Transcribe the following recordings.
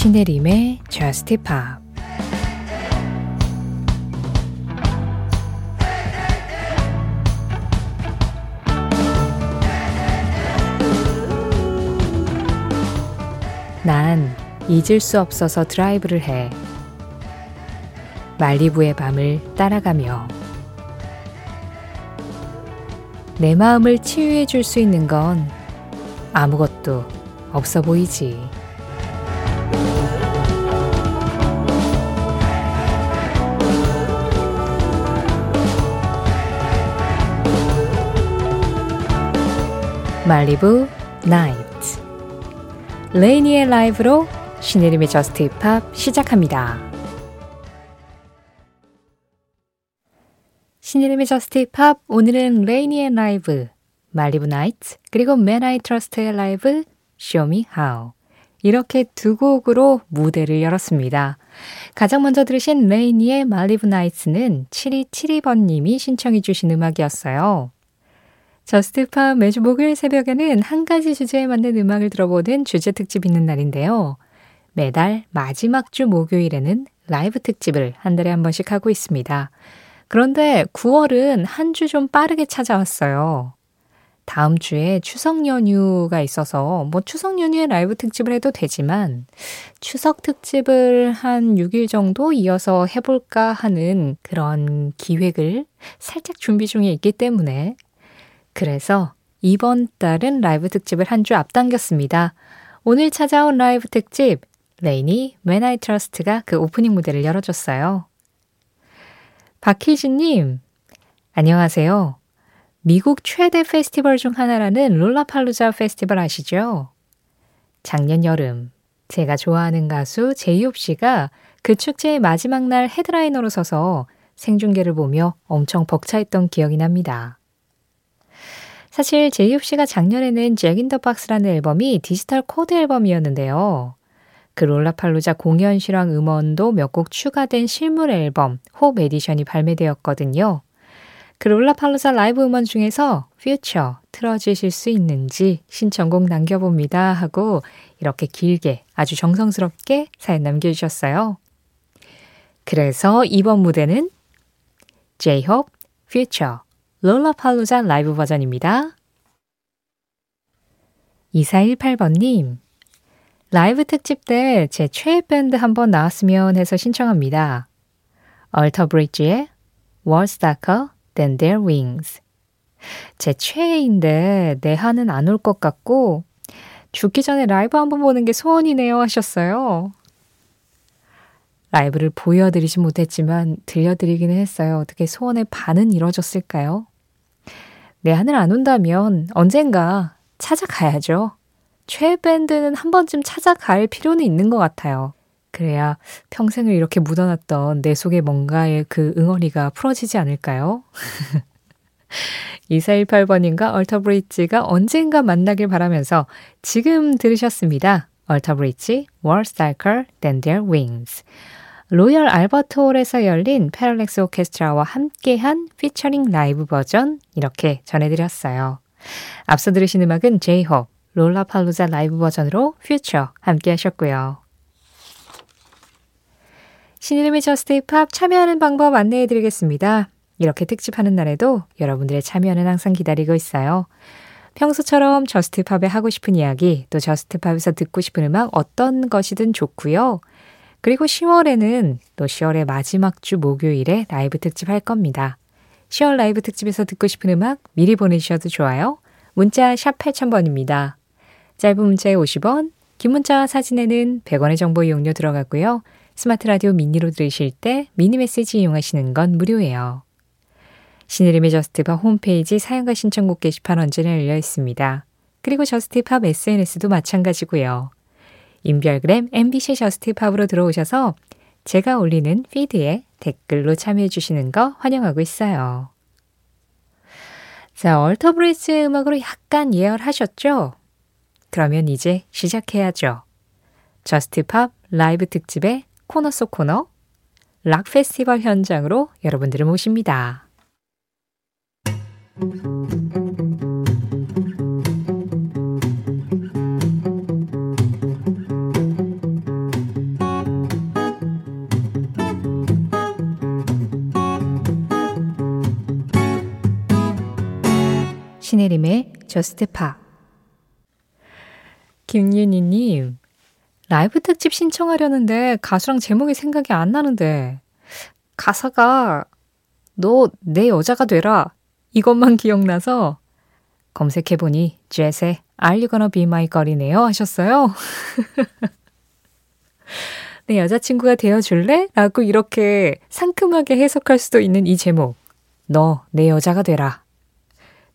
신혜림의 Just Pop 난 잊을 수 없어서 드라이브를 해. 말리부의 밤을 따라가며 내 마음을 치유해 줄 수 있는 건 아무것도 없어 보이지. Malibu Nights LANY의 라이브로 신혜림의 Just Pop 시작합니다. 신혜림의 Just Pop 오늘은 LANY의 라이브 Malibu Nights 그리고 Men I Trust의 라이브 Show Me How 이렇게 두 곡으로 무대를 열었습니다. 가장 먼저 들으신 LANY의 Malibu Nights는 7272번님이 신청해 주신 음악이었어요. Just Pop 매주 목요일 새벽에는 한 가지 주제에 맞는 음악을 들어보는 주제 특집 있는 날인데요. 매달 마지막 주 목요일에는 라이브 특집을 한 달에 한 번씩 하고 있습니다. 그런데 9월은 한 주 좀 빠르게 찾아왔어요. 다음 주에 추석 연휴가 있어서 뭐 추석 연휴에 라이브 특집을 해도 되지만 추석 특집을 한 6일 정도 이어서 해볼까 하는 그런 기획을 살짝 준비 중에 있기 때문에 그래서 이번 달은 라이브 특집을 한 주 앞당겼습니다. 오늘 찾아온 라이브 특집, LANY Men I Trust가 그 오프닝 무대를 열어줬어요. 박희진님, 안녕하세요. 미국 최대 페스티벌 중 하나라는 롤라팔루자 페스티벌 아시죠? 작년 여름, 제가 좋아하는 가수 j-hope 씨가 그 축제의 마지막 날 headliner로 서서 생중계를 보며 엄청 벅차했던 기억이 납니다. 사실 j-hope 씨가 작년에 낸 Jack In The Box라는 앨범이 디지털 코드 앨범이었는데요. 그 롤라팔루자 공연 실황 음원도 몇 곡 추가된 실물 앨범 HOPE Edition이 발매되었거든요. 그 롤라팔루자 라이브 음원 중에서 퓨처 틀어주실 수 있는지 신청곡 남겨봅니다 하고 이렇게 길게 아주 정성스럽게 사연 남겨주셨어요. 그래서 이번 무대는 J-Hope Future Lollapalooza 라이브 버전입니다. 2418번님, 라이브 특집 때 제 최애 밴드 한번 나왔으면 해서 신청합니다. 얼터 브릿지의 What's Darker Than Their Wings. 제 최애인데 내한은 안 올 것 같고 죽기 전에 라이브 한번 보는 게 소원이네요 하셨어요. 라이브를 보여드리지 못했지만 들려드리기는 했어요. 어떻게 소원의 반은 이뤄졌을까요? 내 하늘 안 온다면 언젠가 찾아가야죠. 최애 밴드는 한 번쯤 찾아갈 필요는 있는 것 같아요. 그래야 평생을 이렇게 묻어놨던 내 속에 뭔가의 그 응어리가 풀어지지 않을까요? 2418번님과 얼터브리지가 언젠가 만나길 바라면서 지금 들으셨습니다. Darker Than Their Wings. 로열 알버트 홀에서 열린 패럴렉스 오케스트라와 함께한 피처링 라이브 버전 이렇게 전해드렸어요. 앞서 들으신 음악은 제이홉, 롤라팔루자 라이브 버전으로 퓨처 함께 하셨고요. 신혜림의 Just Pop 참여하는 방법 안내해 드리겠습니다. 이렇게 특집하는 날에도 여러분들의 참여는 항상 기다리고 있어요. 평소처럼 Just Pop에 하고 싶은 이야기, 또 Just Pop에서 듣고 싶은 음악 어떤 것이든 좋고요. 그리고 10월에는 또 10월의 마지막 주 목요일에 라이브 특집 할 겁니다. 10월 라이브 특집에서 듣고 싶은 음악 미리 보내주셔도 좋아요. 문자 샵 8000번입니다. 짧은 문자에 50원, 긴 문자와 사진에는 100원의 정보 이용료 들어가고요. 스마트 라디오 mini로 들으실 때 미니 메시지 이용하시는 건 무료예요. 신혜림의 Just Pop 홈페이지 사연과 신청곡 게시판 언제나 열려 있습니다. 그리고 Just Pop SNS도 마찬가지고요. 인별그램 MBC Just Pop으로 들어오셔서 제가 올리는 feed에 댓글로 참여해 주시는 거 환영하고 있어요. 자, Alter Bridge 음악으로 약간 예열하셨죠? 그러면 이제 시작해야죠. Just Pop 라이브 특집의 코너 속 코너 락 페스티벌 현장으로 여러분들을 모십니다. 신혜림의 Just Pop 김윤희님, 라이브 특집 신청하려는데 가수랑 제목이 생각이 안 나는데 가사가 너 내 여자가 되라 이것만 기억나서 검색해보니 젯의 Are You Gonna Be My Girl이네요 하셨어요. 내 여자친구가 되어줄래? 라고 이렇게 상큼하게 해석할 수도 있는 이 제목. 너 내 여자가 되라.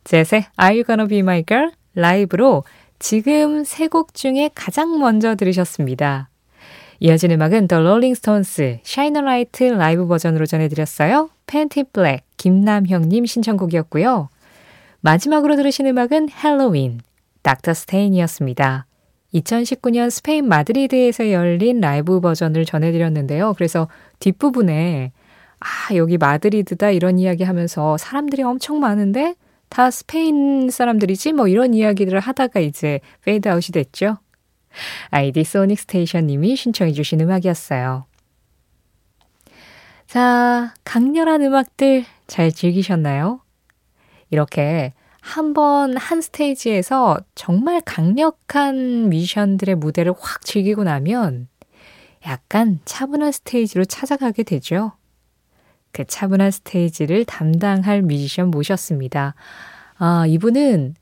젯의 Are You Gonna Be My Girl 라이브로 지금 세 곡 중에 가장 먼저 들으셨습니다. 이어진 음악은 The Rolling Stones Shine a Light 라이브 버전으로 전해드렸어요. 팬티 블랙 김남형님 신청곡이었고요. 마지막으로 들으신 음악은 Helloween Dr. Stein이었습니다. 2019년 스페인 마드리드에서 열린 라이브 버전을 전해드렸는데요. 그래서 뒷부분에 아 여기 마드리드다 이런 이야기 하면서 사람들이 엄청 많은데 다 스페인 사람들이지 뭐 이런 이야기들을 하다가 이제 페이드아웃이 됐죠. 아이디 Sonic Station 님이 신청해 주신 음악이었어요. 자, 강렬한 음악들 잘 즐기셨나요? 이렇게 한번한 스테이지에서 정말 강력한 뮤지션들의 무대를 확 즐기고 나면 약간 차분한 스테이지로 찾아가게 되죠. 그 차분한 스테이지를 담당할 뮤지션 모셨습니다. 아, 이분은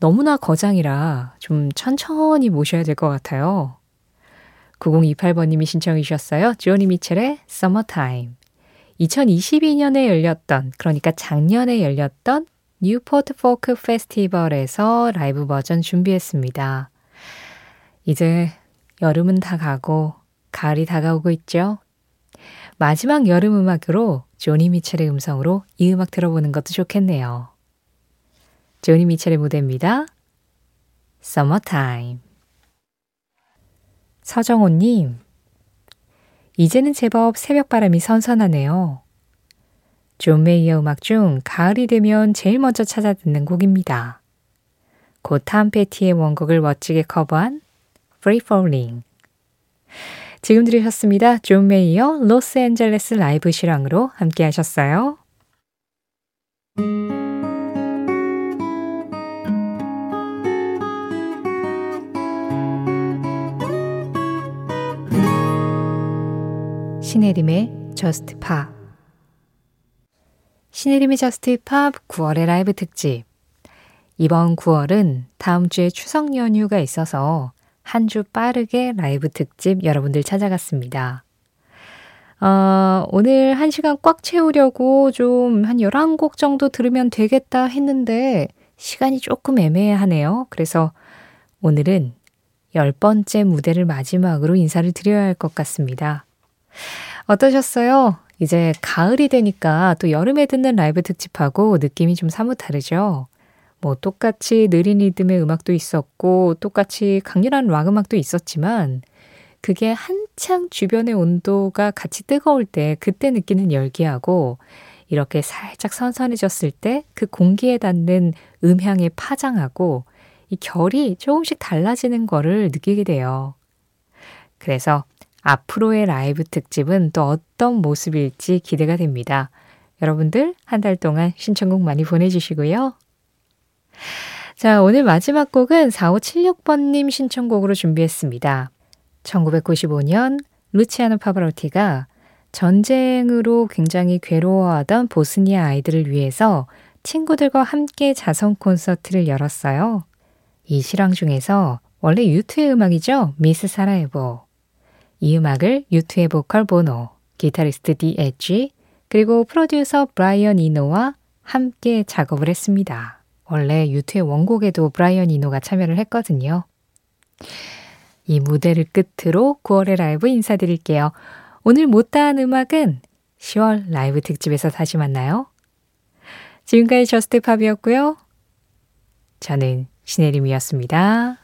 너무나 거장이라 좀 천천히 모셔야 될 것 같아요. 9028번님이 신청해 주셨어요. 조니 미첼의 Summertime. 2022년에 열렸던, 그러니까 작년에 열렸던 뉴포트 포크 페스티벌에서 라이브 버전 준비했습니다. 이제 여름은 다 가고 가을이 다가오고 있죠. 마지막 여름 음악으로 조니 미첼의 음성으로 이 음악 들어보는 것도 좋겠네요. 조니 미첼의 무대입니다. Summertime. 서정호님, 이제는 제법 새벽바람이 선선하네요. 존 메이어 음악 중 가을이 되면 제일 먼저 찾아 듣는 곡입니다. 고 탐 페티의 원곡을 멋지게 커버한 Free Falling. 지금 들으셨습니다. 존 메이어 로스앤젤레스 라이브 실황으로 함께 하셨어요. 신혜림의 JUST POP 신혜림의 JUST POP 9월의 라이브 특집 이번 9월은 다음 주에 추석 연휴가 있어서 한 주 빠르게 라이브 특집 여러분들 찾아갔습니다. 어, 오늘 한 시간 꽉 채우려고 좀 한 11곡 정도 들으면 되겠다 했는데 시간이 조금 애매하네요. 그래서 오늘은 열 번째 무대를 마지막으로 인사를 드려야 할 것 같습니다. 어떠셨어요? 이제 가을이 되니까 또 여름에 듣는 라이브 특집하고 느낌이 좀 사뭇 다르죠? 뭐 똑같이 느린 리듬의 음악도 있었고 똑같이 강렬한 락 음악도 있었지만 그게 한창 주변의 온도가 같이 뜨거울 때 그때 느끼는 열기하고 이렇게 살짝 선선해졌을 때 그 공기에 닿는 음향의 파장하고 이 결이 조금씩 달라지는 거를 느끼게 돼요. 그래서 앞으로의 라이브 특집은 또 어떤 모습일지 기대가 됩니다. 여러분들 한 달 동안 신청곡 많이 보내주시고요. 자, 오늘 마지막 곡은 4576번님 신청곡으로 준비했습니다. 1995년 루치아노 파바로티가 전쟁으로 굉장히 괴로워하던 보스니아 아이들을 위해서 친구들과 함께 자선 콘서트를 열었어요. 이 실황 중에서 원래 U2의 음악이죠. Miss Sarajevo. 이 음악을 U2의 보컬 보노, 기타리스트 The Edge, 그리고 프로듀서 브라이언 이노와 함께 작업을 했습니다. 원래 U2의 원곡에도 브라이언 이노가 참여를 했거든요. 이 무대를 끝으로 9월의 라이브 인사드릴게요. 오늘 못다한 음악은 10월 라이브 특집에서 다시 만나요. 지금까지 저스트팝이었고요. 저는 신혜림이었습니다.